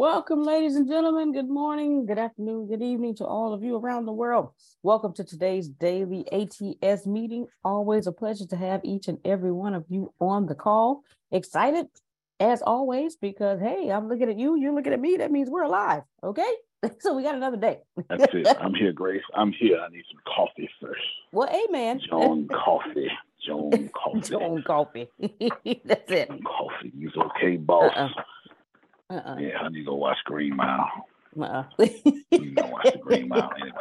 Welcome, ladies and gentlemen. Good morning, good afternoon, good evening to all of you around the world. Welcome to today's daily ATS meeting. Always a pleasure to have each and every one of you on the call. Excited as always because, hey, I'm looking at you, you're looking at me. That means we're alive. Okay. So we got another day. That's it. I'm here, Grace. I'm here. I need some coffee first. Well, amen. John Coffee. John Coffee. John Coffee. That's it. Coffee. You okay, boss? Uh-uh. Uh-uh. Yeah, I need to go watch Green Mile. Uh-uh. you know, watch the Green Mile anyway.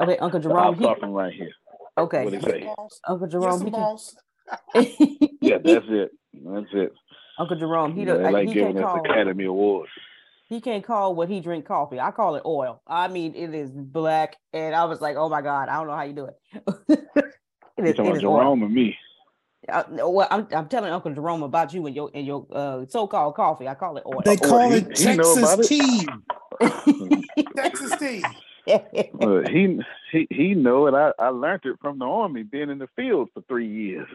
Okay, oh, Uncle Jerome. So I'm right here. Okay. What say? Uncle Jerome. Yes, yeah, that's it. That's it. Uncle Jerome. He, yeah, don't, like he giving us call. Academy Awards. He can't call what he drink coffee. I call it oil. I mean, it is black, and I was like, "Oh my god, I don't know how you do it." it is, it is Jerome oil. and me. I, well, I'm, I'm telling Uncle Jerome about you and your and your uh, so-called coffee. I call it oil. They call he, it he Texas tea. Texas tea. uh, he he he know it. I I learned it from the army, being in the field for three years.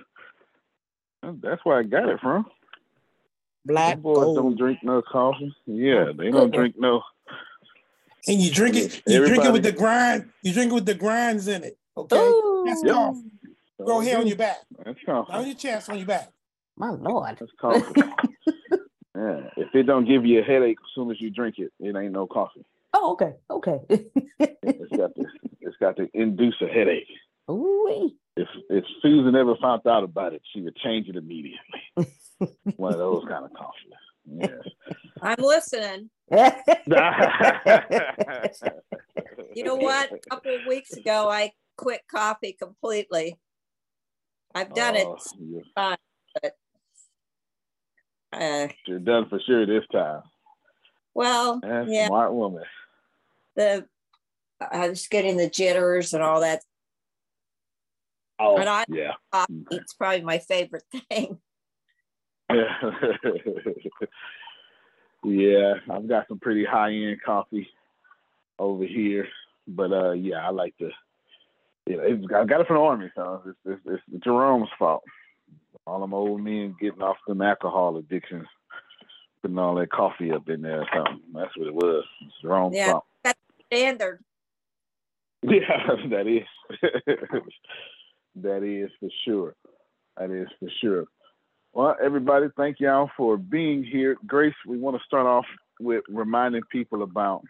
That's where I got it from. Black boys gold. don't drink no coffee. Yeah, they don't drink no. And you drink it. You drink it with the grind. You drink it with the grinds in it. Okay, Ooh. that's Yep. coffee. Go here on your back, That's not on your chest, on your back. My lord. That's coffee. yeah, if it don't give you a headache as soon as you drink it, it ain't no coffee. Oh, okay, okay. It's got to it's got to induce a headache. Ooh. If if Susan ever found out about it, she would change it immediately. One of those kind of coffee. Yeah. I'm listening. You know what? A couple of weeks ago, I quit coffee completely. I've done Oh, it. You're, Uh, you're done for sure this time. well, That's yeah, smart woman. the I was getting the jitters and all that. Oh, And I- yeah. Coffee. It's probably my favorite thing. yeah, I've got some pretty high end coffee over here, but uh, yeah, I like to. Yeah, it's, I got it from the army, so it's, it's, it's Jerome's fault. All them old men getting off them alcohol addictions, putting all that coffee up in there or something. That's what it was. It's Jerome's fault. Yeah. fault. Standard. Yeah, that is. that is for sure. That is for sure. Well, everybody, thank y'all for being here. Grace, we want to start off with reminding people about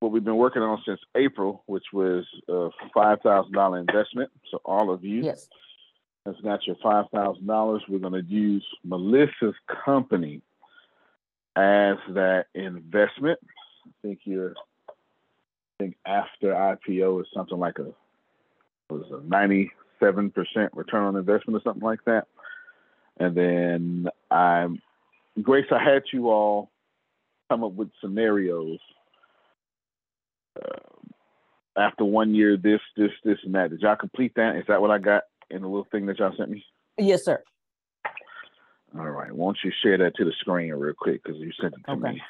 what we've been working on since April, which was a $5,000 investment. So, all of you yes. that's got your $5,000, we're going to use Melissa's company as that investment. I think you're, I think after IPO is something like a, was a 97% return on investment or something like that. And then I'm, Grace, I had you all come up with scenarios. Uh, after one year, this, this, this, and that. Did y'all complete that? Is that what I got in the little thing that y'all sent me? Yes, sir. All right. Won't you share that to the screen real quick because you sent it to Okay. me.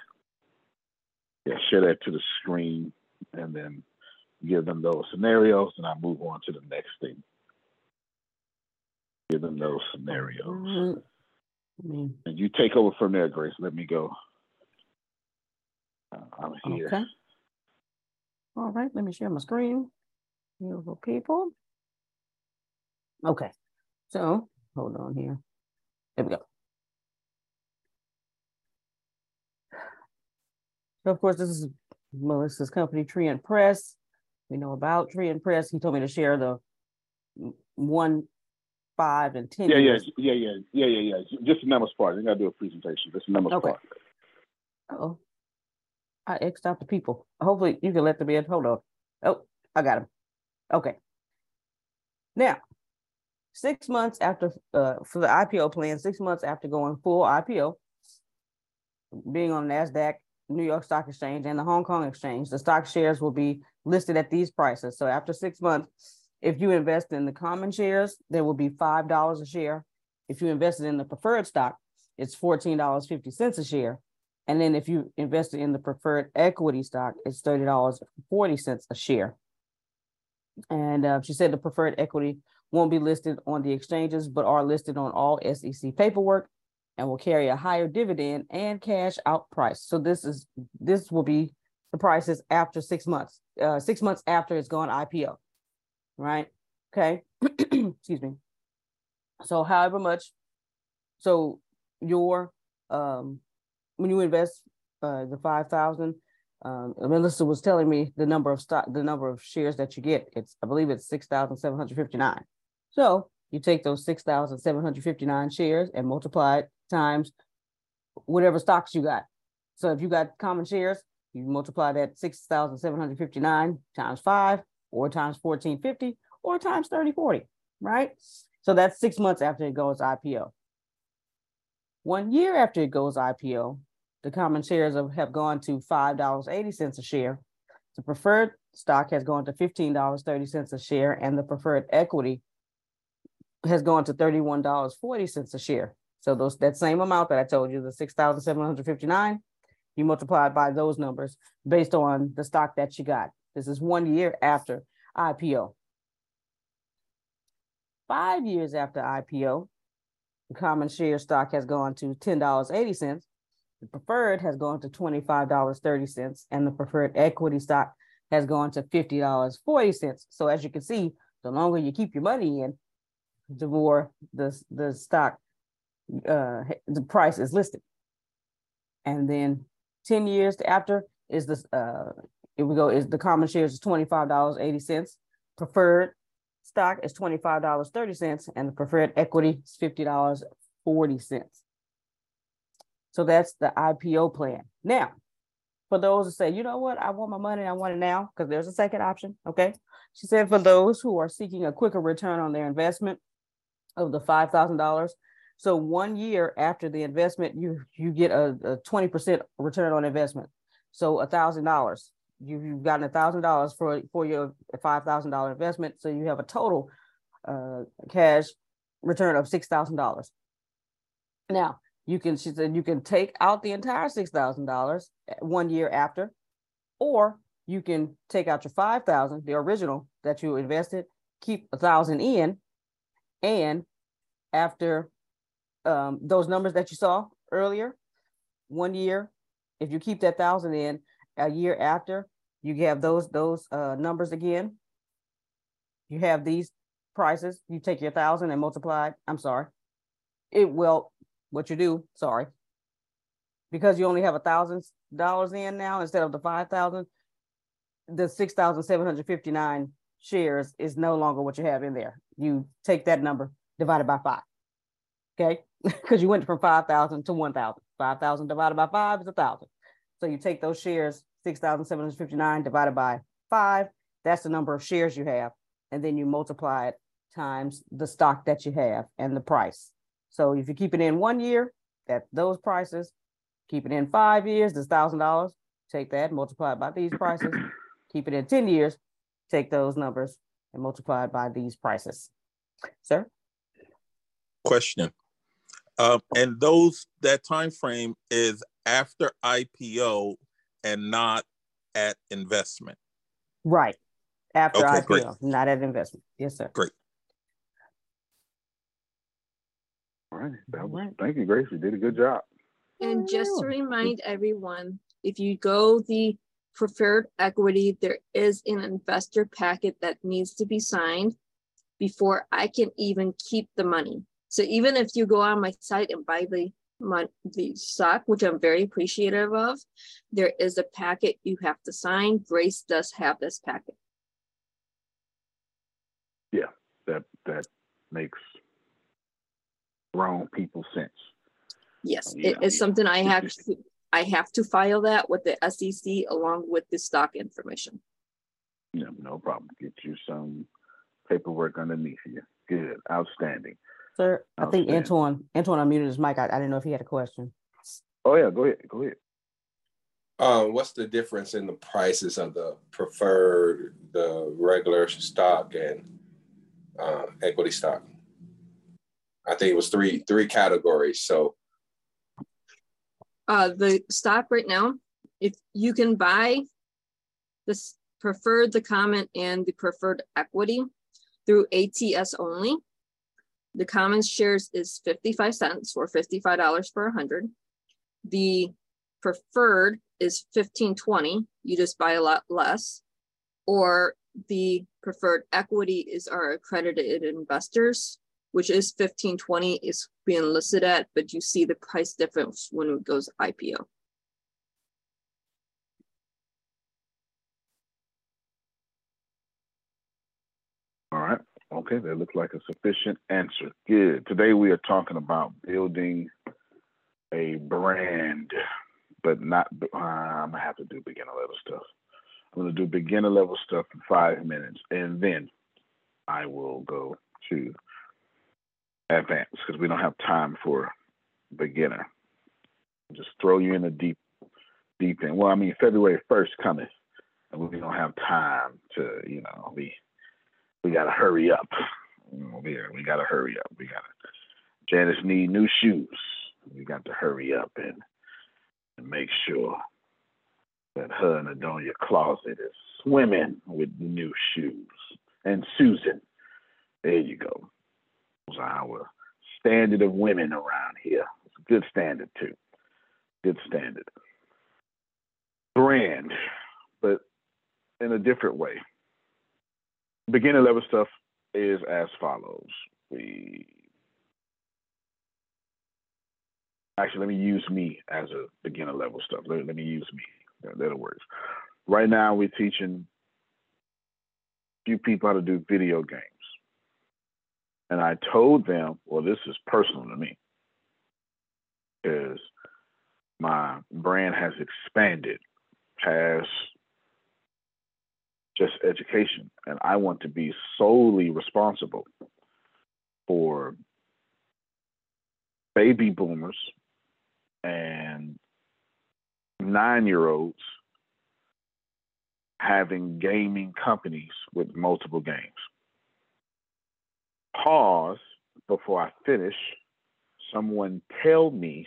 Yeah, share that to the screen and then give them those scenarios, and I move on to the next thing. Give them those scenarios, Mhm. And you take over from there, Grace. Let me go. Uh, I'm here. okay. All right, let me share my screen. Beautiful people. Okay, so hold on here. There we go. So of course, this is Melissa's company, Tree and Press. We know about Tree and Press. He told me to share the one, five, and ten. Yeah, yeah, yeah, yeah, yeah, yeah, yeah. Just the numbers part. You gotta do a presentation. Just the numbers Okay. part. Oh, I Xed out the people. Hopefully you can let them in. Hold on. Oh, I got him. Okay. Now, six months after uh for the IPO plan, six months after going full IPO, being on NASDAQ, New York Stock Exchange, and the Hong Kong Exchange, the stock shares will be listed at these prices. So after six months, if you invest in the common shares, there will be five dollars a share. If you invested in the preferred stock, it's fourteen dollars fifty cents a share. And then if you invested in the preferred equity stock, it's thirty dollars forty cents a share. And uh, she said the preferred equity won't be listed on the exchanges, but are listed on all SEC paperwork. and will carry a higher dividend and cash out price. So this is this will be the prices after six months, uh, six months after it's gone IPO, right? Okay, excuse me. So however much, so your um when you invest uh the five thousand, um Melissa was telling me the number of stock, the number of shares that you get. It's I believe it's six thousand seven hundred fifty nine. So you take those six thousand seven hundred fifty nine shares and multiply it times whatever stocks you got. So if you got common shares, you multiply that 6,759 times five or times 1450 or times 3040, right? So that's six months after it goes IPO. One year after it goes IPO, the common shares have, have gone to $5.80 a share. The preferred stock has gone to $15.30 a share, and the preferred equity has gone to $31.40 a share. So those that same amount that I told you, the 6,759, you multiply it by those numbers based on the stock that you got. This is one year after IPO. Five years after IPO, the common share stock has gone to $10.80. The preferred has gone to $25.30, and the preferred equity stock has gone to $50.40. So as you can see, the longer you keep your money in, the more the, the stock, uh, the price is listed. And then 10 years after is this uh here we go is the common shares is $25.80 preferred stock is $25.30 and the preferred equity is $50.40 so that's the ipo plan now for those who say you know what i want my money i want it now because there's a second option okay she said for those who are seeking a quicker return on their investment of the $5000 so one year after the investment, you you get a twenty percent return on investment. So a thousand dollars, you you've gotten a thousand dollars for for your five thousand dollar investment. So you have a total uh, cash return of six thousand dollars. Now you can she said you can take out the entire six thousand dollars one year after, or you can take out your five thousand, the original that you invested, keep a thousand in, and after um, those numbers that you saw earlier, one year, if you keep that thousand in a year after, you have those those uh, numbers again. You have these prices. You take your thousand and multiply. I'm sorry. It will. What you do? Sorry. Because you only have a thousand dollars in now instead of the five thousand. The six thousand seven hundred fifty nine shares is no longer what you have in there. You take that number divided by five. Okay because you went from 5,000 to 1,000. 5,000 divided by five is a thousand. So you take those shares, 6,759 divided by five, that's the number of shares you have. And then you multiply it times the stock that you have and the price. So if you keep it in one year, that those prices, keep it in five years, that's thousand dollars. Take that, multiply it by these prices. keep it in 10 years, take those numbers and multiply it by these prices. Sir? Question. Um, and those that time frame is after IPO and not at investment. Right. After okay, IPO, great. not at investment. Yes, sir. Great. All right. Was, thank you, Grace. You did a good job. And just to remind everyone, if you go the preferred equity, there is an investor packet that needs to be signed before I can even keep the money. So even if you go on my site and buy the my, the stock, which I'm very appreciative of, there is a packet you have to sign. Grace does have this packet. Yeah, that that makes grown people since. Yes, yeah, it is something I have to I have to file that with the SEC along with the stock information. Yeah, no problem. Get you some paperwork underneath you. Good, outstanding. Sir, I think Antoine, Antoine unmuted his mic. I, I didn't know if he had a question. Oh yeah, go ahead, go ahead. Um, what's the difference in the prices of the preferred, the regular stock, and uh, equity stock? I think it was three three categories. So, uh, the stock right now, if you can buy this preferred, the common, and the preferred equity through ATS only, The common shares is 55 cents or $55 per 100. The preferred is 1520. You just buy a lot less. Or the preferred equity is our accredited investors, which is 1520 is being listed at, but you see the price difference when it goes IPO. All right. Okay, that looks like a sufficient answer. Good. Today we are talking about building a brand, but not. Uh, I'm gonna have to do beginner level stuff. I'm gonna do beginner level stuff in five minutes, and then I will go to advanced because we don't have time for beginner. Just throw you in the deep, deep end. Well, I mean, February first coming, and we don't have time to, you know, we we gotta hurry up. We we gotta hurry up. We gotta. Janice need new shoes. We got to hurry up and and make sure that her and Adonia closet is swimming with new shoes. And Susan, there you go our standard of women around here. It's a good standard too. Good standard. Brand, but in a different way. Beginner level stuff is as follows. We actually let me use me as a beginner level stuff. Let, let me use me. That, that'll work. Right now we're teaching few people how to do video games. And I told them, well, this is personal to me because my brand has expanded past just education. And I want to be solely responsible for baby boomers and nine year olds having gaming companies with multiple games pause before I finish. Someone tell me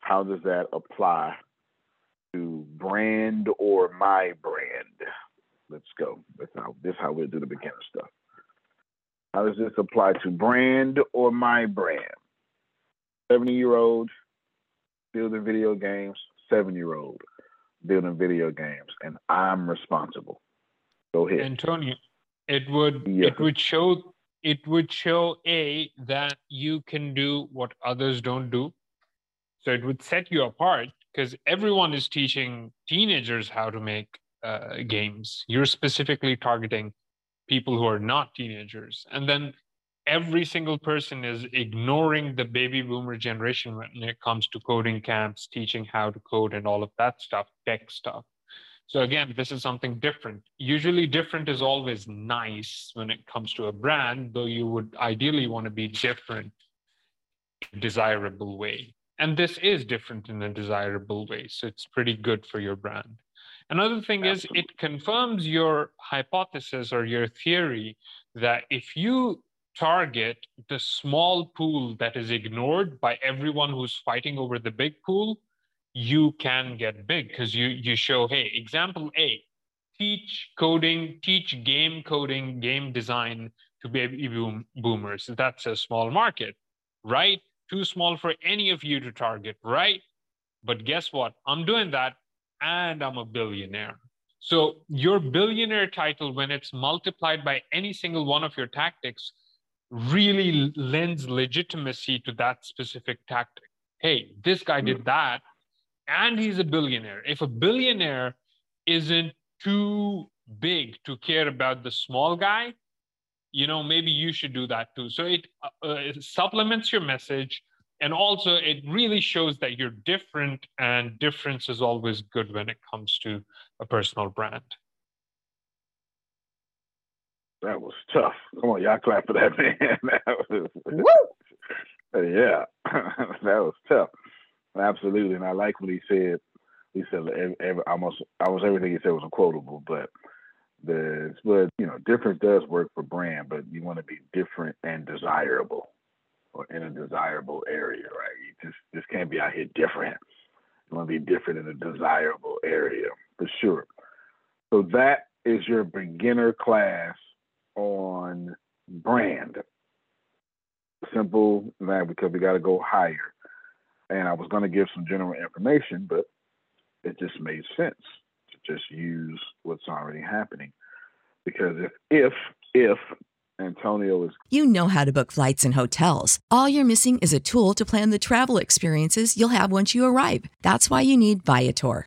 how does that apply to brand or my brand? Let's go. That's how this how we'll do the beginner stuff. How does this apply to brand or my brand? 70 year old building video games, seven year old building video games, and I'm responsible. Go ahead. Antonio, it would it would show it would show a that you can do what others don't do. So it would set you apart because everyone is teaching teenagers how to make uh, games. You're specifically targeting people who are not teenagers. And then every single person is ignoring the baby boomer generation when it comes to coding camps teaching how to code and all of that stuff tech stuff so again, this is something different. Usually different is always nice when it comes to a brand, though you would ideally want to be different in a desirable way. And this is different in a desirable way. So it's pretty good for your brand. Another thing Absolutely. is it confirms your hypothesis or your theory that if you target the small pool that is ignored by everyone who's fighting over the big pool, you can get big because you you show hey example a teach coding teach game coding game design to baby boom boomers. That's a small market right? Too small for any of you to target right? But guess what? I'm doing that and i'm a billionaire. So your billionaire title when it's multiplied by any single one of your tactics really lends legitimacy to that specific tactic. Hey this guy did mm. that and he's a billionaire. If a billionaire isn't too big to care about the small guy, you know, maybe you should do that too. So it, uh, uh, it supplements your message. And also, it really shows that you're different, and difference is always good when it comes to a personal brand. That was tough. Come on, y'all clap for that, man. that was, Woo! yeah, that was tough. Absolutely, and I like what he said. He said every, almost almost everything he said was quotable, but the but you know difference does work for brand, but you want to be different and desirable, or in a desirable area, right? You just just can't be out here different. You want to be different in a desirable area for sure. So that is your beginner class on brand. simple man, because we got to go higher. And I was going to give some general information, but it just made sense to just use what's already happening. Because if if if Antonio is. You know how to book flights and hotels. All you're missing is a tool to plan the travel experiences you'll have once you arrive. That's why you need Viator.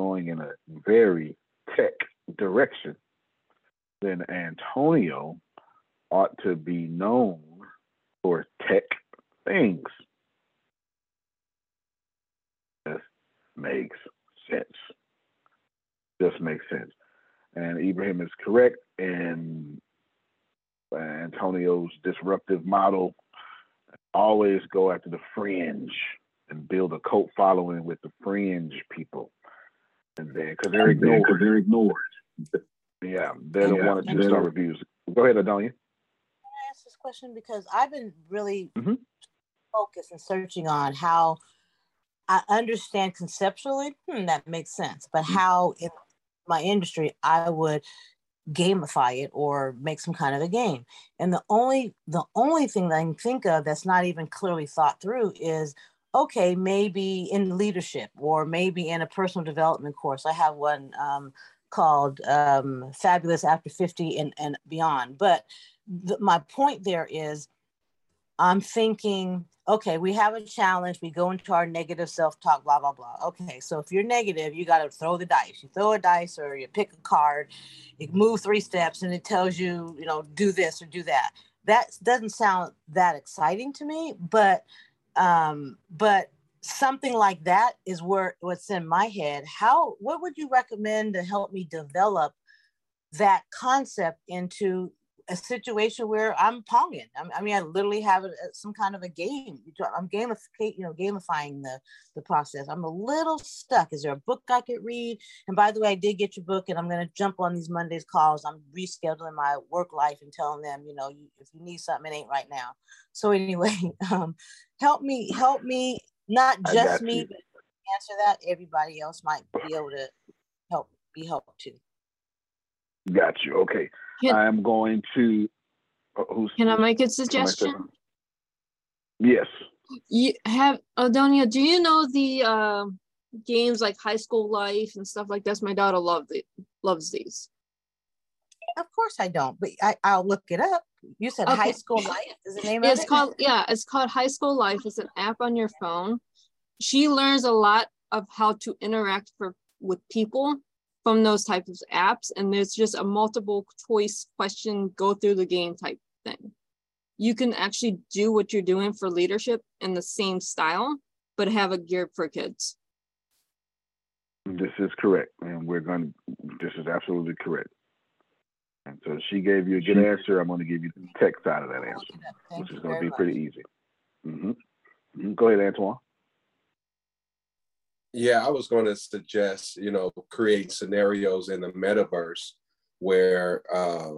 going in a very tech direction, then Antonio ought to be known for tech things. This makes sense. Just makes sense. And Ibrahim is correct. And Antonio's disruptive model always go after the fringe and build a cult following with the fringe people there because they're ignored. Cause they're ignored. Yeah, they don't yeah. want to two star reviews. Go ahead, Adonia. Can I ask this question because I've been really mm-hmm. focused and searching on how I understand conceptually hmm, that makes sense, but mm-hmm. how in my industry I would gamify it or make some kind of a game. And the only the only thing that I can think of that's not even clearly thought through is okay, maybe in leadership or maybe in a personal development course. I have one um, called um, Fabulous After 50 and, and Beyond. But the, my point there is I'm thinking, okay, we have a challenge. We go into our negative self talk, blah, blah, blah. Okay, so if you're negative, you got to throw the dice. You throw a dice or you pick a card, you move three steps, and it tells you, you know, do this or do that. That doesn't sound that exciting to me, but um, but something like that is where what's in my head. How what would you recommend to help me develop that concept into a situation where I'm ponging. I mean, I literally have a, some kind of a game. I'm gamificating, you know, gamifying the the process. I'm a little stuck. Is there a book I could read? And by the way, I did get your book, and I'm going to jump on these Mondays calls. I'm rescheduling my work life and telling them, you know, if you need something, it ain't right now. So anyway, um, help me, help me, not just me, but answer that. Everybody else might be able to help, be helped too. Got you. Okay. Can, I am going to. Uh, can I make a suggestion? Yes. You have Adonia. Do you know the uh, games like High School Life and stuff like that? My daughter loves it. Loves these. Of course I don't, but I, I'll look it up. You said okay. High School Life is the name yeah, of it's it? called yeah, it's called High School Life. It's an app on your phone. She learns a lot of how to interact for with people from those types of apps. And there's just a multiple choice question, go through the game type thing. You can actually do what you're doing for leadership in the same style, but have it geared for kids. This is correct. And we're going to, this is absolutely correct. And so she gave you a good answer. I'm going to give you the tech side of that answer, which is going to be pretty easy. Mm-hmm. Mm-hmm. Go ahead, Antoine. Yeah, I was going to suggest, you know, create scenarios in the metaverse where uh,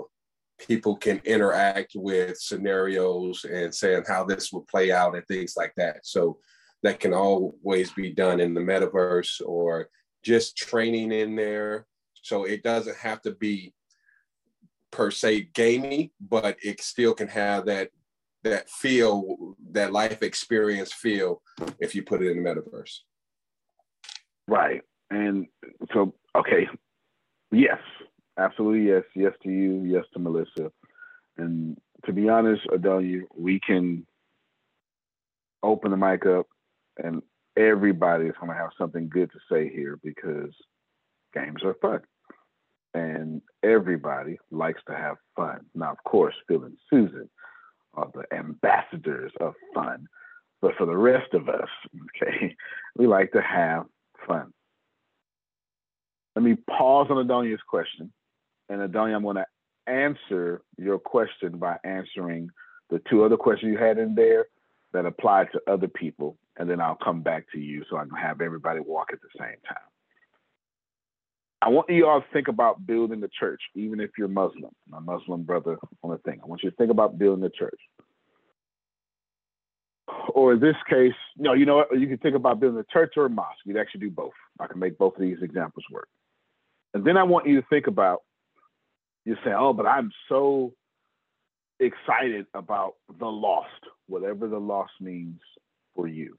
people can interact with scenarios and saying how this will play out and things like that. So that can always be done in the metaverse or just training in there. So it doesn't have to be per se gamey, but it still can have that that feel, that life experience feel if you put it in the metaverse. Right. And so, okay, yes, absolutely yes. Yes to you, yes to Melissa. And to be honest, Adelia, we can open the mic up and everybody is going to have something good to say here because games are fun. And everybody likes to have fun. Now, of course, Phil and Susan are the ambassadors of fun. But for the rest of us, okay, we like to have fun. Let me pause on Adonia's question. And Adonia, I'm going to answer your question by answering the two other questions you had in there that apply to other people. And then I'll come back to you so I can have everybody walk at the same time. I want you all to think about building the church, even if you're Muslim, my Muslim brother on the thing. I want you to think about building the church. Or in this case, no, you know what? You can think about building a church or a mosque. You'd actually do both. I can make both of these examples work. And then I want you to think about you say, oh, but I'm so excited about the lost, whatever the lost means for you.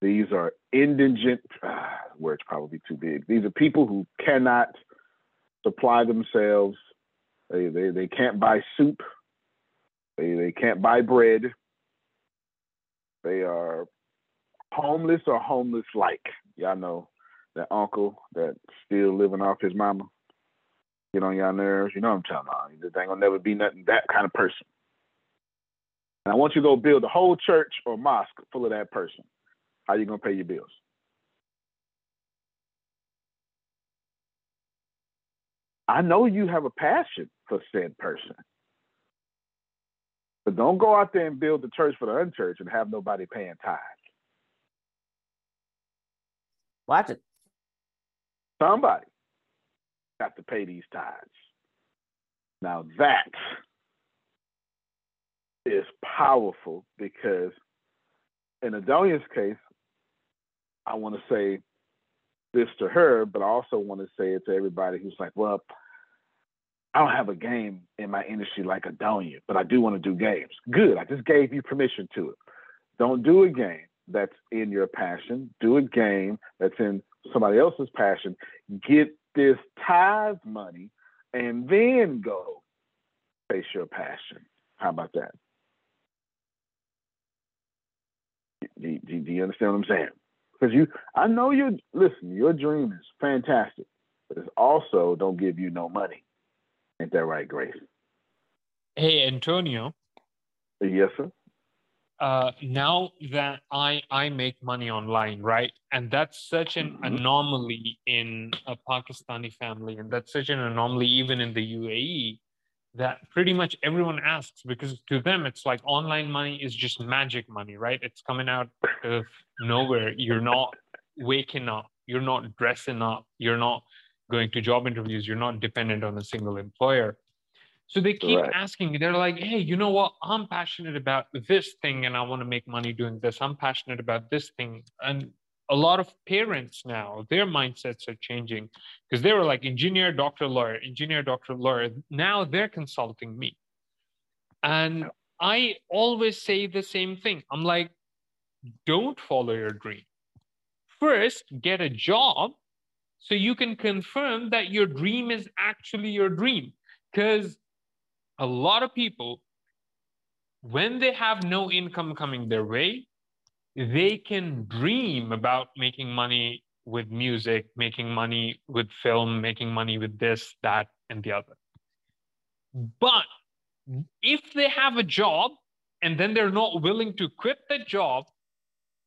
These are indigent, ah, words probably too big. These are people who cannot supply themselves. They, they, they can't buy soup. They, they can't buy bread. They are homeless or homeless like. Y'all know that uncle that's still living off his mama get on y'all nerves. You know what I'm talking about. This ain't gonna never be nothing that kind of person. And I want you to go build a whole church or mosque full of that person. How you gonna pay your bills? I know you have a passion for said person. But don't go out there and build the church for the unchurched and have nobody paying tithes. Watch it. Somebody got to pay these tithes. Now that is powerful because in Adonia's case, I want to say this to her, but I also want to say it to everybody who's like, well, I don't have a game in my industry like Adonia, but I do want to do games. Good. I just gave you permission to it. Don't do a game that's in your passion. Do a game that's in somebody else's passion. Get this tithe money and then go face your passion. How about that? Do, do, do you understand what I'm saying? Because you, I know you. Listen, your dream is fantastic, but it's also don't give you no money. Ain't that right, Grace? Hey, Antonio. Yes, sir uh, now that I I make money online, right? And that's such an mm-hmm. anomaly in a Pakistani family, and that's such an anomaly even in the UAE that pretty much everyone asks because to them it's like online money is just magic money, right? It's coming out of nowhere. You're not waking up, you're not dressing up, you're not going to job interviews, you're not dependent on a single employer. So they keep right. asking me, they're like, hey, you know what? I'm passionate about this thing and I want to make money doing this. I'm passionate about this thing. And a lot of parents now, their mindsets are changing because they were like engineer, doctor, lawyer, engineer, doctor, lawyer. Now they're consulting me. And I always say the same thing. I'm like, don't follow your dream. First, get a job so you can confirm that your dream is actually your dream. Because a lot of people, when they have no income coming their way, they can dream about making money with music, making money with film, making money with this, that, and the other. But if they have a job and then they're not willing to quit the job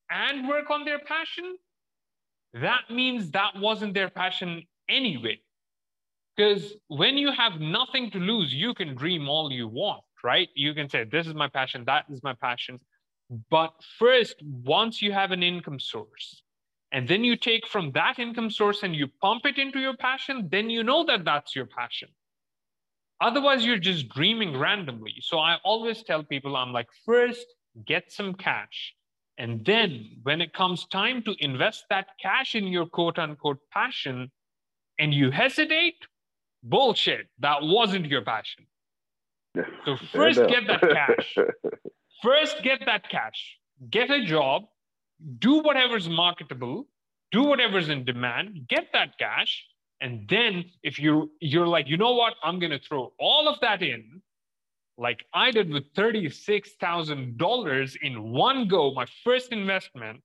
and work on their passion, that means that wasn't their passion anyway. Because when you have nothing to lose, you can dream all you want, right? You can say, This is my passion, that is my passion. But first, once you have an income source, and then you take from that income source and you pump it into your passion, then you know that that's your passion. Otherwise, you're just dreaming randomly. So I always tell people, I'm like, first, get some cash. And then when it comes time to invest that cash in your quote unquote passion and you hesitate, Bullshit. That wasn't your passion. So first get that cash. First get that cash. Get a job. Do whatever's marketable. Do whatever's in demand. Get that cash. And then if you you're like, you know what? I'm gonna throw all of that in, like I did with $36,000 in one go, my first investment.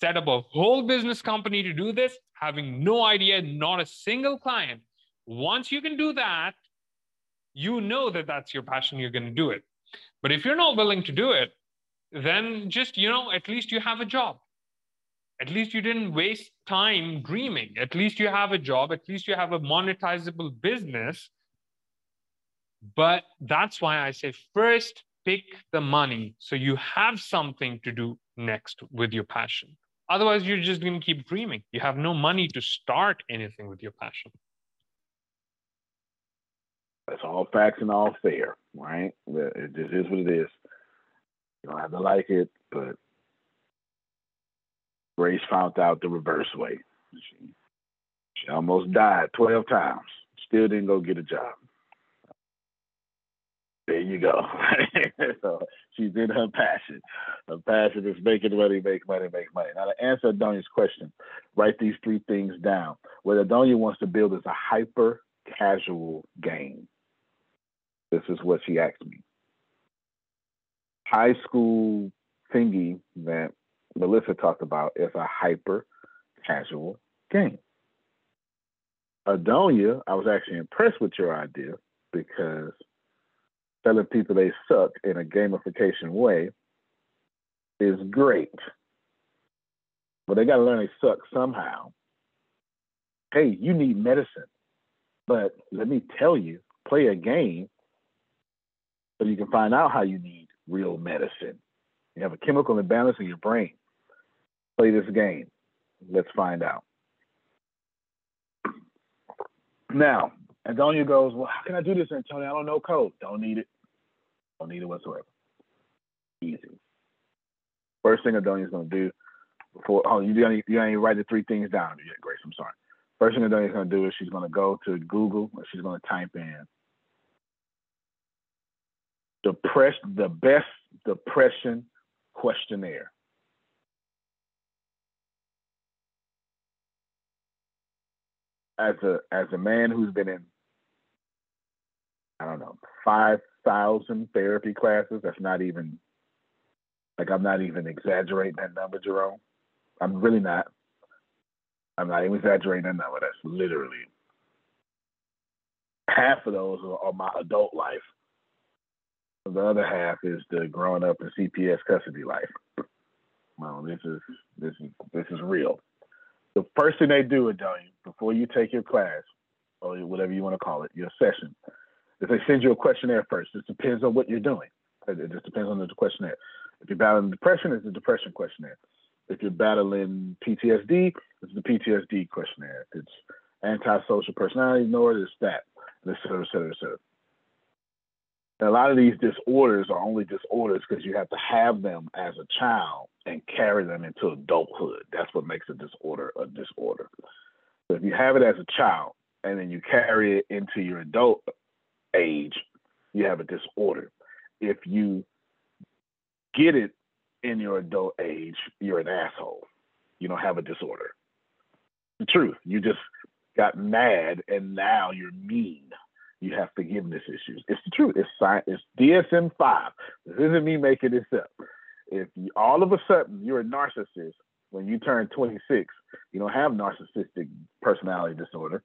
set up a whole business company to do this, having no idea, not a single client. Once you can do that, you know that that's your passion, you're going to do it. But if you're not willing to do it, then just, you know, at least you have a job. At least you didn't waste time dreaming. At least you have a job. At least you have a monetizable business. But that's why I say first pick the money so you have something to do next with your passion. Otherwise, you're just going to keep dreaming. You have no money to start anything with your passion. That's all facts and all fair, right? It just is what it is. You don't have to like it, but Grace found out the reverse way. She, she almost died 12 times, still didn't go get a job. There you go. so she's in her passion. Her passion is making money, make money, make money. Now to answer Adonia's question, write these three things down. What Adonia wants to build is a hyper casual game. This is what she asked me. High school thingy that Melissa talked about is a hyper casual game. Uh, Adonia, I was actually impressed with your idea because telling people they suck in a gamification way is great. But they got to learn they suck somehow. Hey, you need medicine. But let me tell you, play a game so you can find out how you need real medicine. You have a chemical imbalance in your brain. Play this game. Let's find out. Now, Antonio goes, Well, how can I do this, Antonio? I don't know code. Don't need it. Don't need it whatsoever. Easy. First thing Adonia's gonna do before oh you ain't you ain't write the three things down yet, Grace. I'm sorry. First thing Adonia's gonna do is she's gonna go to Google and she's gonna type in depress the best depression questionnaire. As a as a man who's been in I don't know, five thousand therapy classes. That's not even like I'm not even exaggerating that number, Jerome. I'm really not. I'm not even exaggerating that number. That's literally half of those are, are my adult life. The other half is the growing up in CPS custody life. Well, this is this is this is real. The first thing they do, Adonia, before you take your class or whatever you want to call it, your session, if they send you a questionnaire first, it depends on what you're doing. It just depends on the questionnaire. If you're battling depression, it's a depression questionnaire. If you're battling PTSD, it's the PTSD questionnaire. If it's antisocial personality disorder, it's that, et cetera, et cetera, et cetera. And a lot of these disorders are only disorders because you have to have them as a child and carry them into adulthood. That's what makes a disorder a disorder. So if you have it as a child and then you carry it into your adult age, you have a disorder. If you get it in your adult age, you're an asshole. You don't have a disorder. The truth. You just got mad and now you're mean. You have forgiveness issues. It's the truth. It's science. It's DSM five. This isn't me making this up. If you, all of a sudden you're a narcissist when you turn 26, you don't have narcissistic personality disorder.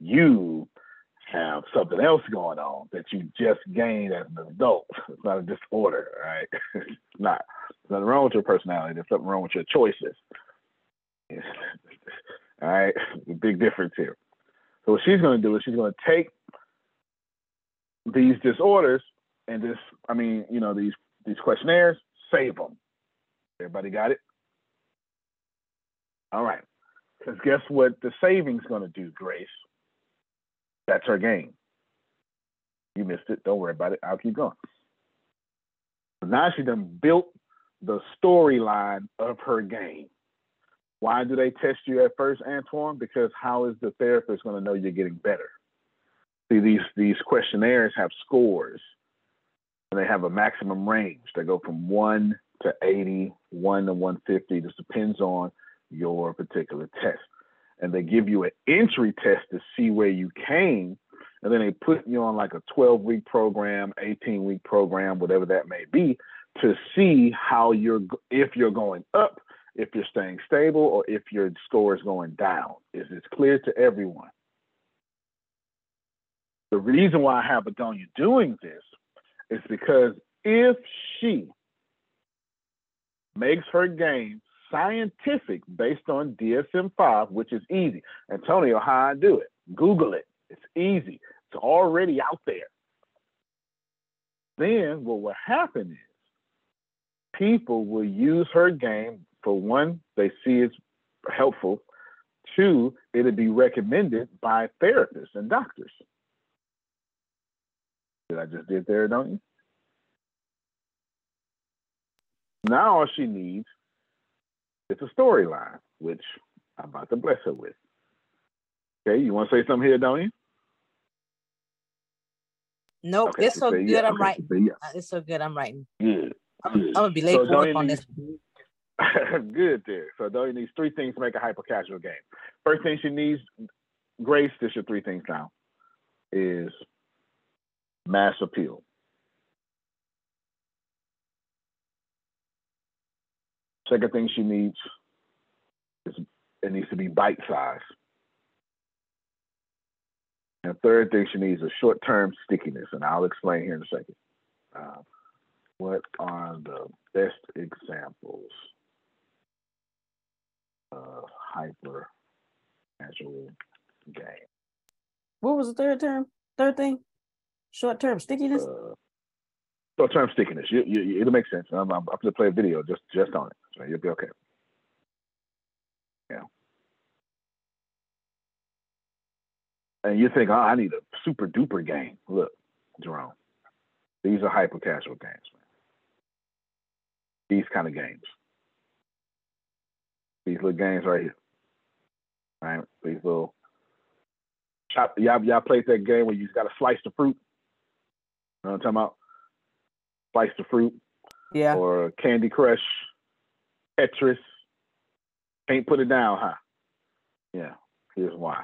You have something else going on that you just gained as an adult. It's not a disorder, right? it's not. There's nothing wrong with your personality. There's something wrong with your choices. all right, big difference here. So what she's going to do is she's going to take these disorders and this, I mean, you know, these these questionnaires, save them. Everybody got it? All right. Because guess what the saving's going to do, Grace? That's her game. You missed it. Don't worry about it. I'll keep going. Now she done built the storyline of her game. Why do they test you at first, Antoine? Because how is the therapist going to know you're getting better? See, these these questionnaires have scores, and they have a maximum range. They go from one to 80, one to 150. This depends on your particular test and they give you an entry test to see where you came and then they put you on like a 12 week program 18 week program whatever that may be to see how you're if you're going up if you're staying stable or if your score is going down. Is it's clear to everyone. The reason why I have Adonia doing this is because if she makes her game scientific based on DSM 5, which is easy. Antonio, how I do it. Google it. It's easy. It's already out there. Then what will happen is people will use her game for one, they see it's helpful. Two, it'll be recommended by therapists and doctors. Did I just did there, don't you? Now all she needs is a storyline, which I'm about to bless her with. Okay, you want to say something here, don't you? Nope, okay, it's so good. Yeah. I'm okay, writing. Yeah. Uh, it's so good. I'm writing. Good. I'm, I'm gonna be late so for work on this. good there. So Donia needs three things to make a hyper casual game. First thing she needs, Grace, this your three things now, is mass appeal. Second thing she needs is it needs to be bite size. And third thing she needs is short term stickiness, and I'll explain here in a second. Uh, what are the best examples of hyper casual game? What was the third term? Third thing? Short term stickiness? Uh, short term stickiness. You, you, it'll make sense. I'm, I'm, I'm going to play a video just, just on it. So you'll be okay. Yeah. And you think, oh, I need a super duper game. Look, Jerome, these are hyper casual games, man. These kind of games. These little games right here. Right? These little chop y'all y'all played that game where you just gotta slice the fruit. You know what I'm talking about? Slice the fruit. Yeah. Or Candy Crush. Tetris. Can't put it down, huh? Yeah, here's why.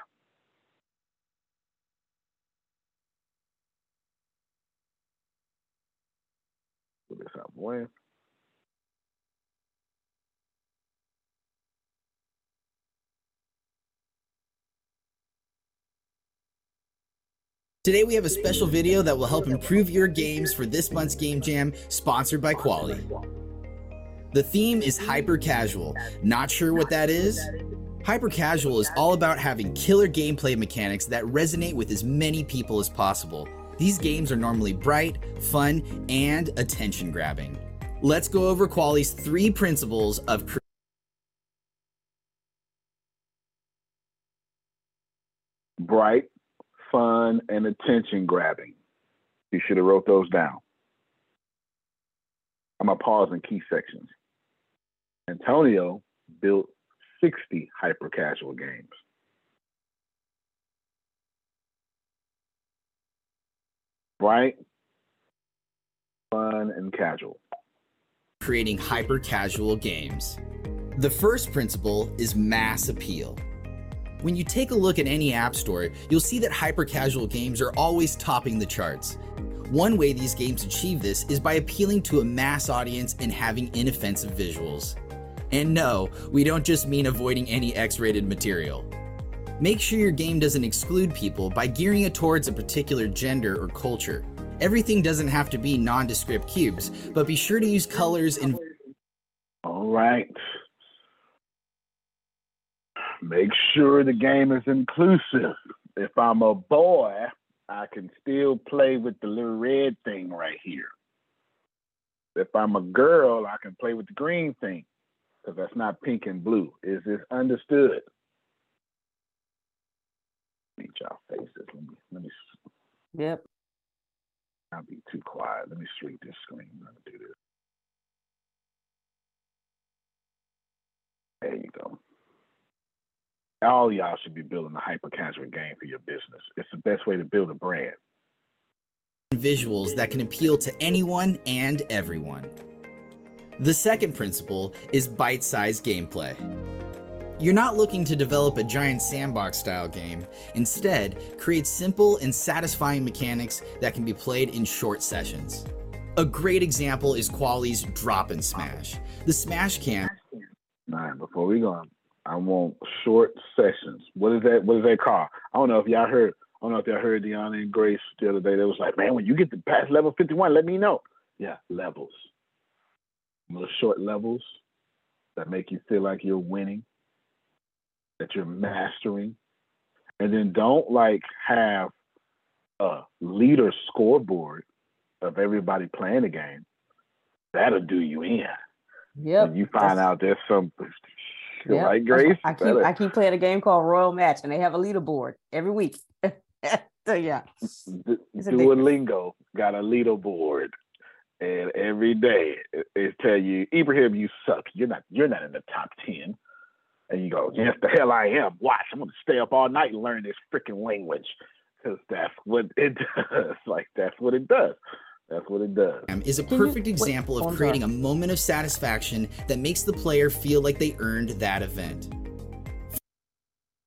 Put this out when. Today we have a special video that will help improve your games for this month's Game Jam, sponsored by Kwalee. The theme is hyper casual. Not sure what that is? Hyper casual is all about having killer gameplay mechanics that resonate with as many people as possible. These games are normally bright, fun, and attention grabbing. Let's go over Kwalee's three principles of bright, fun, and attention grabbing. You should have wrote those down. I'm gonna pause in key sections. Antonio built 60 hyper casual games. Right? fun, and casual. Creating hyper casual games. The first principle is mass appeal. When you take a look at any app store, you'll see that hyper casual games are always topping the charts. One way these games achieve this is by appealing to a mass audience and having inoffensive visuals. And no, we don't just mean avoiding any X rated material. Make sure your game doesn't exclude people by gearing it towards a particular gender or culture. Everything doesn't have to be nondescript cubes, but be sure to use colors and. All right. Make sure the game is inclusive. If I'm a boy, I can still play with the little red thing right here. If I'm a girl, I can play with the green thing because that's not pink and blue. Is this understood? Meet y'all faces. Let me let me. Yep. I'll be too quiet. Let me shrink this screen. I'm gonna do this. There you go. All y'all should be building a hyper casual game for your business. It's the best way to build a brand. Visuals that can appeal to anyone and everyone. The second principle is bite sized gameplay. You're not looking to develop a giant sandbox style game. Instead, create simple and satisfying mechanics that can be played in short sessions. A great example is Kwalee's Drop and Smash. The Smash Cam. before we go going. I want short sessions. What is that? What is that called? I don't know if y'all heard. I don't know if y'all heard Deanna and Grace the other day. They was like, man, when you get to past level 51, let me know. Yeah, levels. Little short levels that make you feel like you're winning, that you're mastering. And then don't like have a leader scoreboard of everybody playing the game. That'll do you in. Yeah. You find out there's some yep. right, Grace. I keep I keep playing a game called Royal Match, and they have a leaderboard every week. so yeah, Duolingo got a leaderboard, and every day it, it tell you, Ibrahim, you suck. You're not. You're not in the top ten. And you go, yes, the hell I am. Watch, I'm gonna stay up all night and learn this freaking language because that's what it does. Like that's what it does. That's what it does. Is a perfect example of creating a moment of satisfaction that makes the player feel like they earned that event.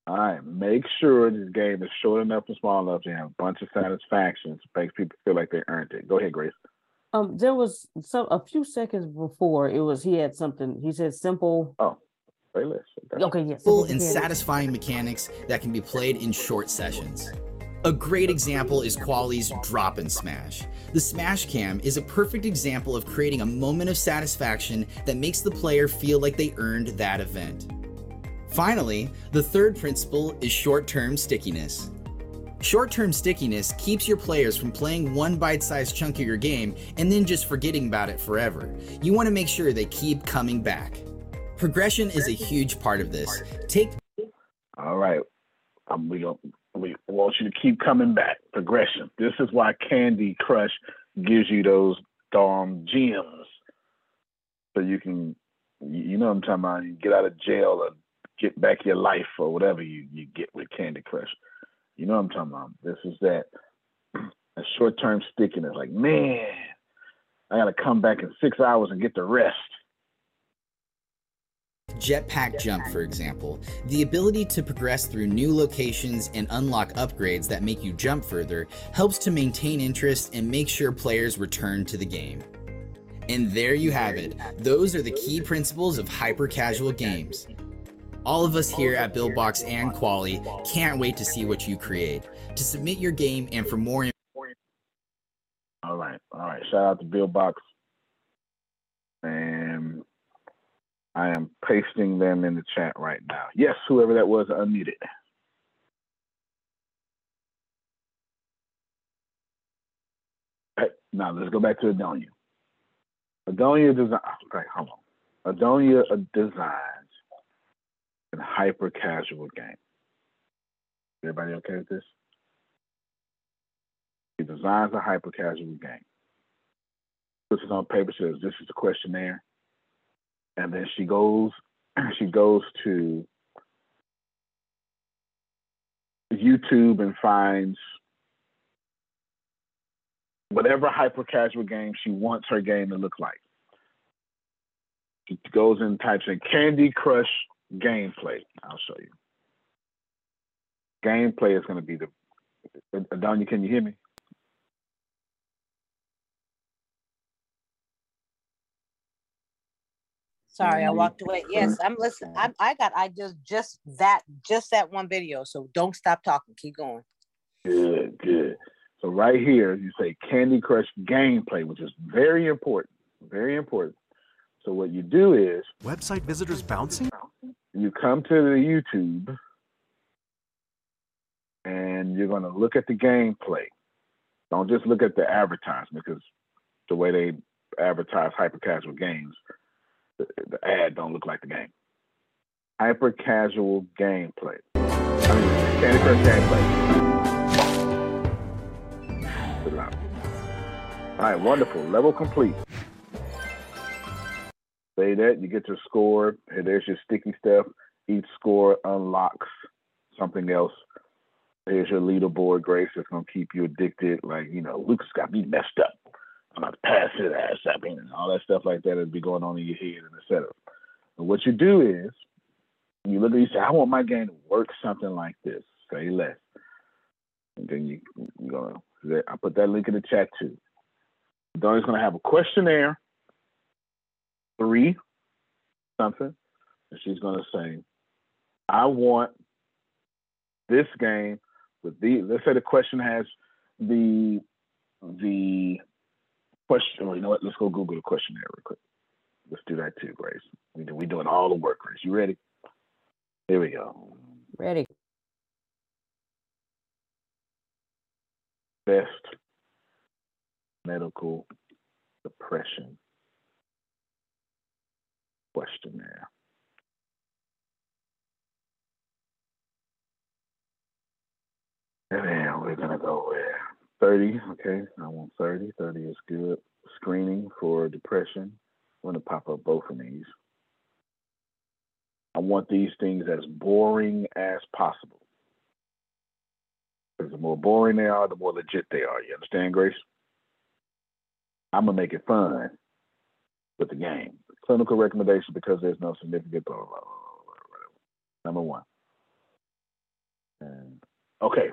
All right, make sure this game is short enough and small enough to have a bunch of satisfactions, makes people feel like they earned it. Go ahead, Grace. Um, there was some a few seconds before it was he had something. He said simple. Oh, playlist. Okay, okay yes. Full and satisfying mechanics that can be played in short sessions. A great example is Kwalee's Drop and Smash. The Smash Cam is a perfect example of creating a moment of satisfaction that makes the player feel like they earned that event. Finally, the third principle is short term stickiness. Short term stickiness keeps your players from playing one bite sized chunk of your game and then just forgetting about it forever. You want to make sure they keep coming back. Progression is a huge part of this. Take. All right. We going we want you to keep coming back. Progression. This is why Candy Crush gives you those darn gems. So you can, you know what I'm talking about, you get out of jail or get back your life or whatever you, you get with Candy Crush. You know what I'm talking about. This is that a short term stickiness. Like, man, I got to come back in six hours and get the rest. Jetpack Jump, for example, the ability to progress through new locations and unlock upgrades that make you jump further helps to maintain interest and make sure players return to the game. And there you have it. Those are the key principles of hyper casual games. All of us here at Buildbox and Kwalee can't wait to see what you create. To submit your game and for more information. All right. All right. Shout out to Buildbox. And I am pasting them in the chat right now. Yes, whoever that was, unmuted. now let's go back to Adonia. Adonia design. Okay, hold on. Adonia designs a hyper casual game. Everybody okay with this? He designs a hyper casual game. Puts it on paper. Says this is the questionnaire and then she goes she goes to YouTube and finds whatever hyper casual game she wants her game to look like. She goes and types in Candy Crush gameplay. I'll show you. Gameplay is going to be the. Adonia, can you hear me? Sorry, I walked away. Yes, I'm listening. I, I got I just just that just that one video. So don't stop talking. Keep going. Good, good. So right here, you say Candy Crush gameplay, which is very important. Very important. So what you do is website visitors bouncing. You come to the YouTube and you're gonna look at the gameplay. Don't just look at the advertisement because the way they advertise hyper casual games the, ad don't look like the game. Hyper casual gameplay. I mean, Candy Crush gameplay. All right, wonderful. Level complete. Say that you get your score, and there's your sticky stuff. Each score unlocks something else. There's your leaderboard, Grace. that's gonna keep you addicted. Like you know, Lucas got me messed up. I'm about to pass his ass up and all that stuff like that would be going on in your head and setup. And what you do is you look at you say, I want my game to work something like this. Say less. And then you you go I put that link in the chat too. Donnie's gonna have a questionnaire, three something, and she's going to say, I want this game with the, let's say the question has the, the question, or you know what, let's go Google the questionnaire real quick. Let's do that too, Grace. We do, we doing all the work, Grace. You ready? Here we go. Ready. Best medical depression questionnaire. And then we're gonna go with 30. Okay, I want 30. 30 is good. Screening for depression. I'm gonna pop up both of these. I want these things as boring as possible. Because the more boring they are, the more legit they are. You understand, Grace? I'm gonna make it fun with the game. Clinical recommendation because there's no significant blah, blah, blah, blah blah Number one. And, okay.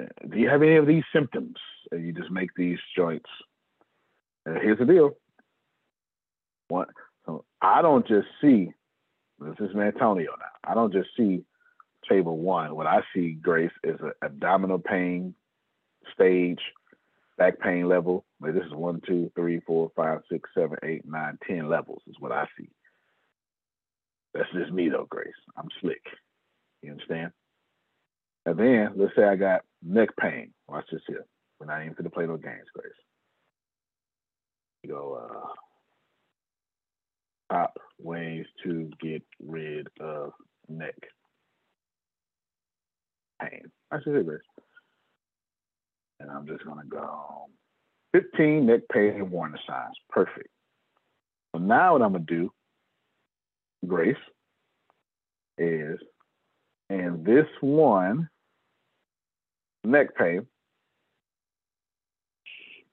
Uh, do you have any of these symptoms? And you just make these joints. And here's the deal. One, so I don't just see. This is Antonio now. I don't just see table one. What I see, Grace, is an abdominal pain stage back pain level. This is one, two, three, four, five, six, seven, eight, nine, ten levels is what I see. That's just me though, Grace. I'm slick. You understand? And then let's say I got neck pain. Watch this here. We're not even going to play no games, Grace. You go uh top ways to get rid of neck pain. I should it, Grace. And I'm just gonna go 15 neck pain warning signs. Perfect. So now what I'm gonna do, Grace, is and this one neck pain,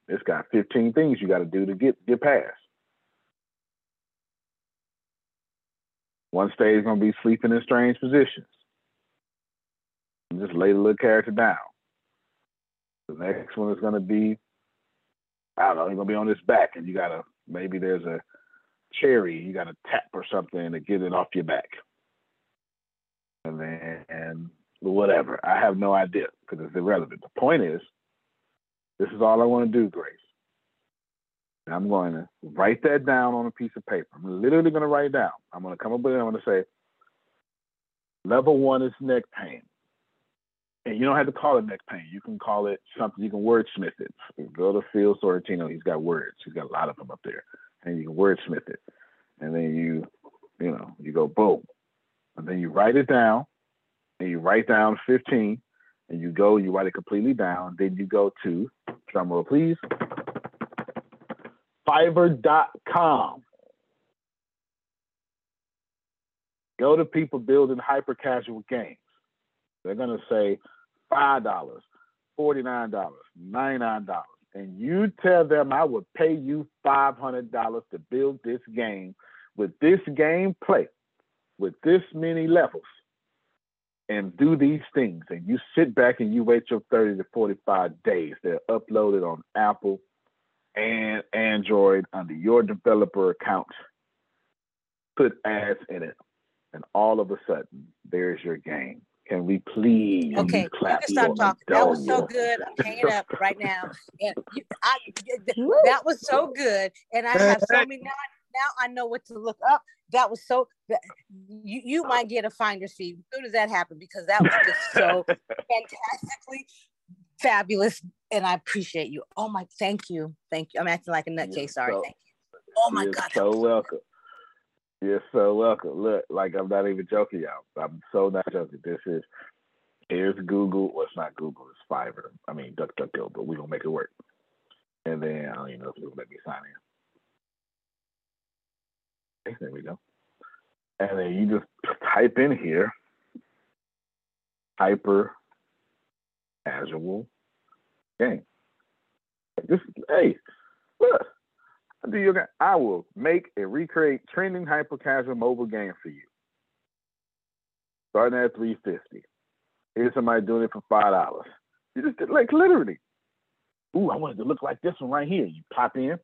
it's got 15 things you gotta do to get get past. One stage is gonna be sleeping in strange positions. And just lay the little character down. The next one is to be, I don't know, going to be on his back, and you got to, maybe there's a cherry, you got to tap or something to get it off your back. And then, and whatever. I have no idea because it's irrelevant. The point is, this is all I want to do, Grace. And I'm going to write that down on a piece of paper. I'm literally going to write it down. I'm going to come up with it. I'm going to say, level one is neck pain and you don't have to call it neck pain. You can call it something. You can wordsmith it. Go to Phil Sorrentino. He's got words. He's got a lot of them up there, and you can wordsmith it. And then you, you know, you go boom, and then you write it down, and you write down 15, and you go, you write it completely down. Then you go to drumroll, please. Fiverr.com. Go to people building hyper casual games. They're going to say $5, $49, $99. And you tell them I would pay you $500 to build this game with this game play, with this many levels, and do these things. And you sit back and you wait your 30 to 45 days. They're uploaded on Apple and Android under your developer account. Put ads in it. And all of a sudden, there's your game. Can we please? Okay, you can stop talking. That was so good. I'm hanging up right now. And you, I, that was so good. And I have so many now. Now I know what to look up. That was so. You you might get a finder's fee. As soon as that happened, because that was just so fantastically fabulous. And I appreciate you. Oh my, thank you, thank you. I'm acting like a nutcase. Sorry, so, thank you. Oh my God. So welcome. You're so welcome. Look, like I'm not even joking, y'all. I'm so not joking. This is here's Google. Well, it's not Google. It's Fiverr. I mean DuckDuckGo, but we're gonna make it work. And then I don't even know if it'll let me sign in. There we go. And then you just type in here hyper casual game. Just hey, look, I do you? I will make and recreate trending hyper casual mobile game for you. Starting at three fifty. Here's somebody doing it for five dollars. You just like literally. Ooh, I wanted to look like this one right here. You pop in.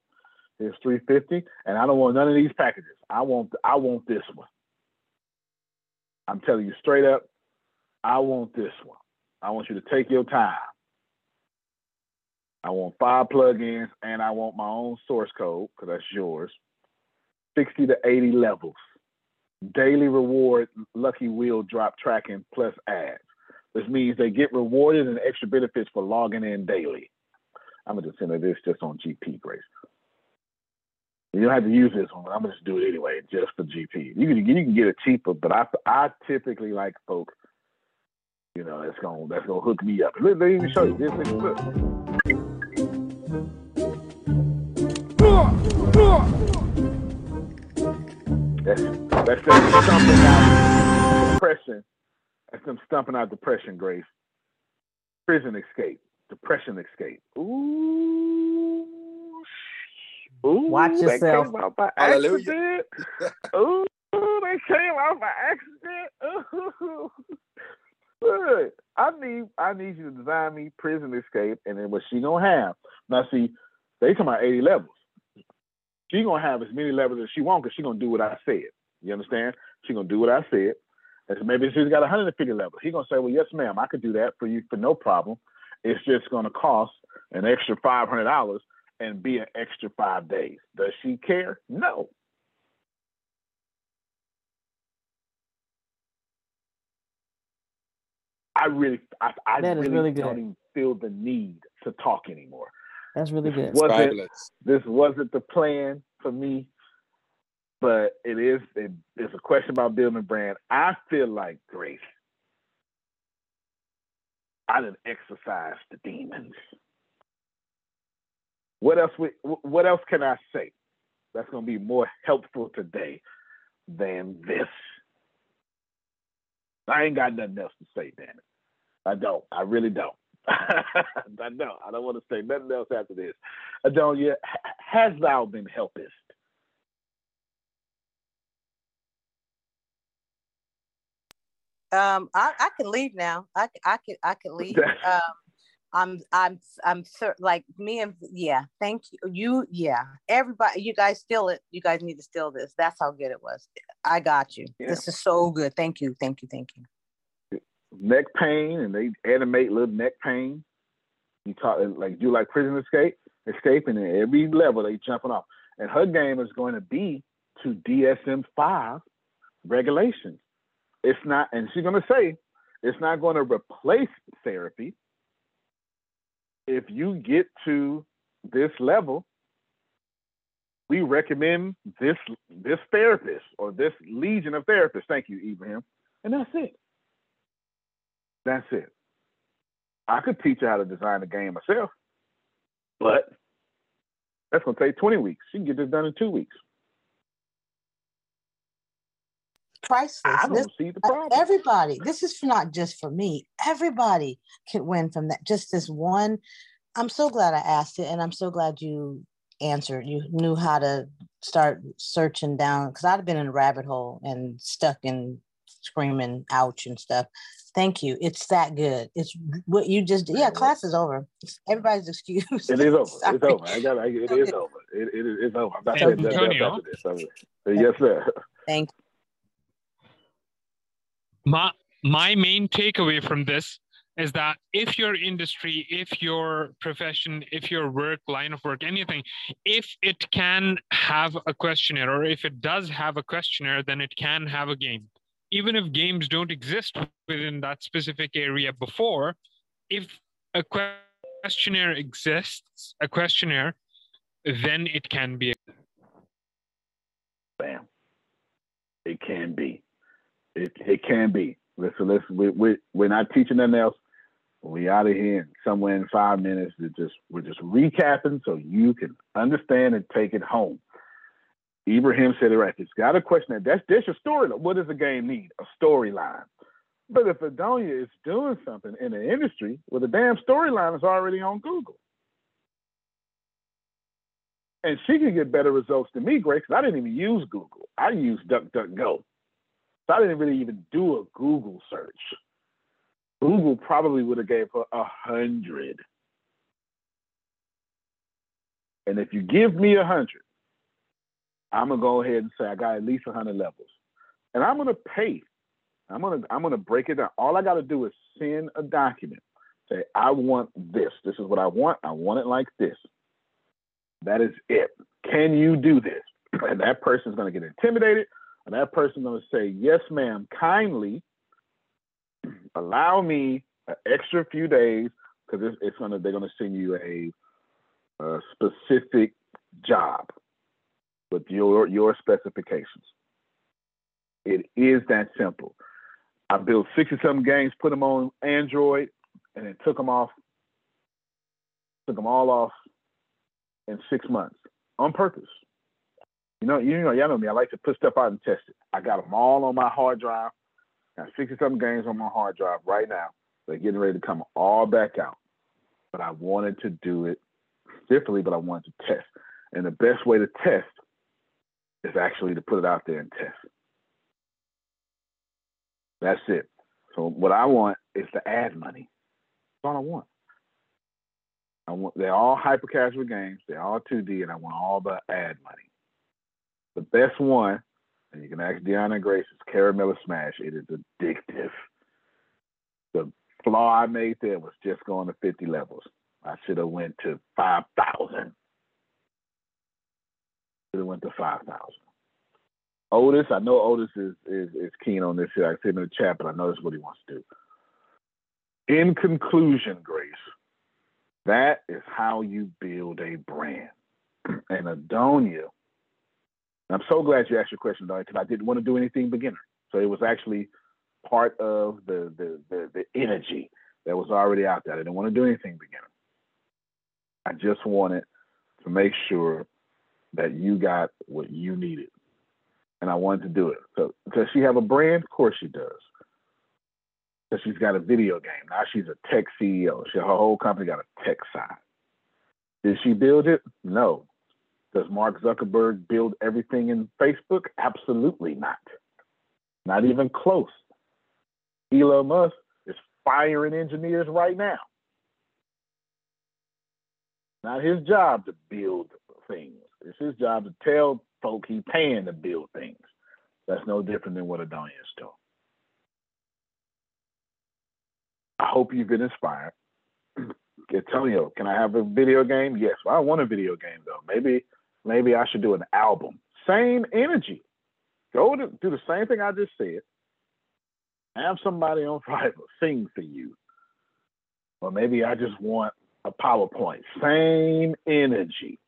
It's three fifty, and I don't want none of these packages. I want I want this one. I'm telling you straight up, I want this one. I want you to take your time. I want five plugins and I want my own source code because that's yours. 60 to 80 levels. Daily reward, lucky wheel drop tracking plus ads. This means they get rewarded and extra benefits for logging in daily. I'm gonna just send this just on GP Grace. You don't have to use this one, but I'm gonna just do it anyway, just for GP. You can you can get it cheaper, but I I typically like folks, you know, that's gonna that's gonna hook me up. Let, let me show you this. this look. That's that's them stumping out depression. That's them stumping out depression, Grace. Prison escape, depression escape. Ooh. Ooh, Watch yourself. They came out by accident. Ooh, they came out by accident. Ooh. Good. I need I need you to design me prison escape, and then what she gonna have? Now see, they talking about eighty levels. She gonna have as many levels as she want because she gonna do what I said. You understand? She gonna do what I said. And so maybe she's got 150 levels. He gonna say, well, yes, ma'am, I could do that for you for no problem. It's just gonna cost an extra five hundred dollars and be an extra five days. Does she care? No. I really, I, I really, really don't even feel the need to talk anymore. That's really good. This wasn't, this wasn't the plan for me, but it is. It, it's a question about building brand. I feel like Grace. I didn't exercise the demons. What else? We, what else can I say? That's going to be more helpful today than this. I ain't got nothing else to say, damn it. I don't. I really don't. I don't. I don't want to say nothing else after this. Adonia, has thou been helpest? Um, I, I can leave now. I, I can I can leave. Um, I'm I'm I'm like me and yeah. Thank you. You yeah. Everybody, you guys steal it. You guys need to steal this. That's how good it was. I got you. Yeah. This is so good. Thank you. Thank you. Thank you. Neck pain, and they animate little neck pain. You talk like do like prison escape, escaping at every level they jumping off. And her game is going to be to DSM five regulations. It's not, and she's going to say it's not going to replace therapy if you get to this level, we recommend this this therapist or this legion of therapists. Thank you, Ibrahim. And that's it. That's it. I could teach you how to design a game myself, but that's gonna take 20 weeks. You can get this done in two weeks. Priceless. I don't this, see the uh, problem. Everybody, this is not just for me. Everybody can win from that. Just this one. I'm so glad I asked it, and I'm so glad you answered. You knew how to start searching down because I'd have been in a rabbit hole and stuck in screaming ouch and stuff. Thank you. It's that good. It's what you just yeah. Class is over. Everybody's excuse. It is over. it's over. I got. I, it is over. It, it is. It's over. I'm not saying that, that, that, Yes, sir. Thank you my my main takeaway from this is that if your industry, if your profession, if your work, line of work, anything, if it can have a questionnaire or if it does have a questionnaire, then it can have a game. Even if games don't exist within that specific area before, if a questionnaire exists, a questionnaire, then it can be. Bam. It can be. It it can be. Listen, listen. We we we're not teaching nothing else. We out of here somewhere in five minutes. It just we're just recapping so you can understand and take it home. Ibrahim said it right. It's got a question that that's that's your story. What does a game need? A storyline. But if Adonia is doing something in the industry, well, the damn storyline is already on Google. And she can get better results than me, Greg, because I didn't even use Google. I used DuckDuckGo. So I didn't really even do a Google search. Google probably would have gave her a hundred. And if you give me a hundred, I'm gonna go ahead and say I got at least a hundred levels. And I'm gonna pay I'm gonna I'm gonna break it down. All I gotta do is send a document. Say, I want this. This is what I want. I want it like this. That is it. Can you do this? And that person's gonna get intimidated, and that person's gonna say, Yes, ma'am, kindly allow me an extra few days because it's, it's, gonna they're gonna send you a, a specific job with your your specifications. It is that simple. I built 60 something games, put them on Android, and then took them off, took them all off in six months on purpose. You know, you know, y'all know me. I like to put stuff out and test it. I got them all on my hard drive. Got 60 something games on my hard drive right now. They're getting ready to come all back out. But I wanted to do it differently, but I wanted to test. And the best way to test is actually to put it out there and test. That's it. So what I want is the ad money. That's all I want. I want they're all hyper casual games. They're all 2D, and I want all the ad money. The best one, and you can ask Deanna Grace, is Caramella Smash. It is addictive. The flaw I made there was just going to 50 levels. I should have went to 5,000. Should have went to 5,000. Otis, I know Otis is, is, is keen on this here. I see him in the chat, but I know that's what he wants to do. In conclusion, Grace, that is how you build a brand. And Adonia, I'm so glad you asked your question, Adonia, because I didn't want to do anything beginner. So it was actually part of the, the, the, the energy that was already out there. I didn't want to do anything beginner. I just wanted to make sure that you got what you needed and I wanted to do it. So does she have a brand? Of course she does. Because she's got a video game. Now she's a tech CEO. She, her whole company got a tech side. Did she build it? No. Does Mark Zuckerberg build everything in Facebook? Absolutely not. Not even close. Elon Musk is firing engineers right now. Not his job to build things. It's his job to tell folk he paying to build things. That's no different than what Adonia is doing. I hope you've been inspired. Antonio, can I have a video game? Yes. Well, I want a video game though. Maybe maybe I should do an album. Same energy. Go to do the same thing I just said. Have somebody on Fiverr sing for you. Or maybe I just want a PowerPoint. Same energy.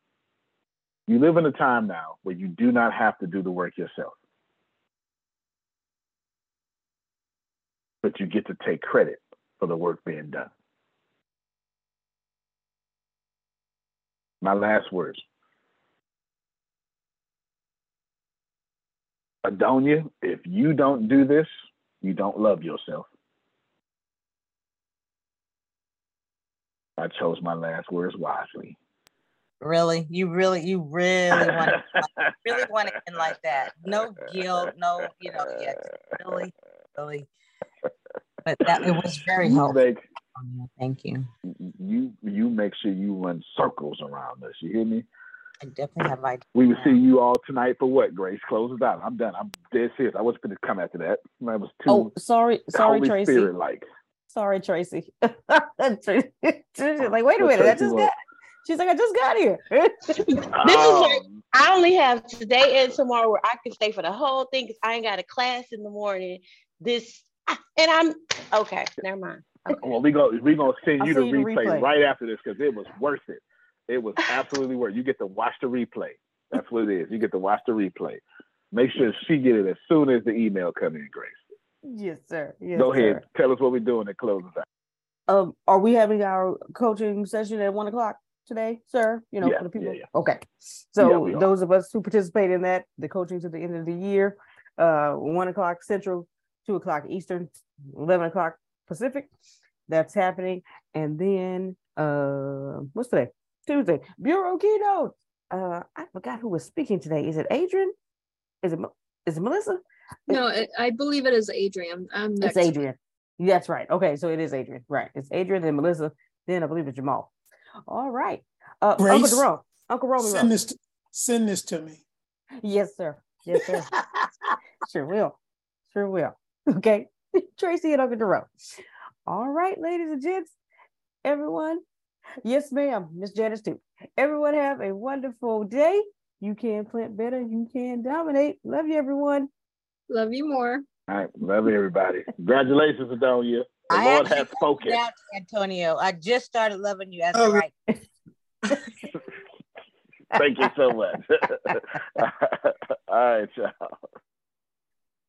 You live in a time now where you do not have to do the work yourself. But you get to take credit for the work being done. My last words. Adonia, if you don't do this, you don't love yourself. I chose my last words wisely. Really, you really, you really want, to, really want to end like that. No guilt, no, you know, yeah, really, really. But that it was very helpful. Make, Thank you. You you make sure you run circles around us. You hear me? I definitely have ideas. We will see you all tonight for what, Grace? Close it out. I'm done. I'm dead serious. I wasn't going to come after that. That was too. Oh, sorry, sorry, Holy Tracy. like. Sorry, Tracy. like, wait a minute. I just got. She's like, I just got here. this is like, um, I only have today and tomorrow where I can stay for the whole thing because I ain't got a class in the morning. This and I'm okay. Never mind. Okay. Well, we go we gonna send you the replay, replay, right after this because it was worth it. It was absolutely worth. It. You get to watch the replay. That's what it is. You get to watch the replay. Make sure she get it as soon as the email come in, Grace. Yes, sir. Yes, Go ahead. Sir. Tell us what we're doing and close us out. Um, are we having our coaching session at one o'clock? today, sir? You know, yeah, for the people. Yeah, yeah. Okay. So those of us who participate in that, the coaching to the end of the year, uh, one o'clock Central, two o'clock Eastern, eleven o'clock Pacific. That's happening. And then uh what's today? Tuesday. Bureau keynote. Uh I forgot who was speaking today. Is it Adrian? Is it is it Melissa? No, it, I believe it is Adrian. Um, it's Adrian. That's right. Okay, so it is Adrian. Right. It's Adrian and Melissa. Then I believe it's Jamal. All right. Uh, Grace, Uncle Jerome. Uncle Roman. Send this, to, send this to me. Yes, sir. Yes, sir. sure will. Sure will. Okay. Tracy and Uncle Jerome. All right, ladies and gents, everyone. Yes, ma'am. Miss Janice too. Everyone have a wonderful day. You can plant better. You can dominate. Love you, everyone. Love you more. All right. Love you, everybody. Congratulations, Adonia. The I Lord has spoken. Out, Antonio, I just started loving you as oh. right. Thank you so much. All right, y'all.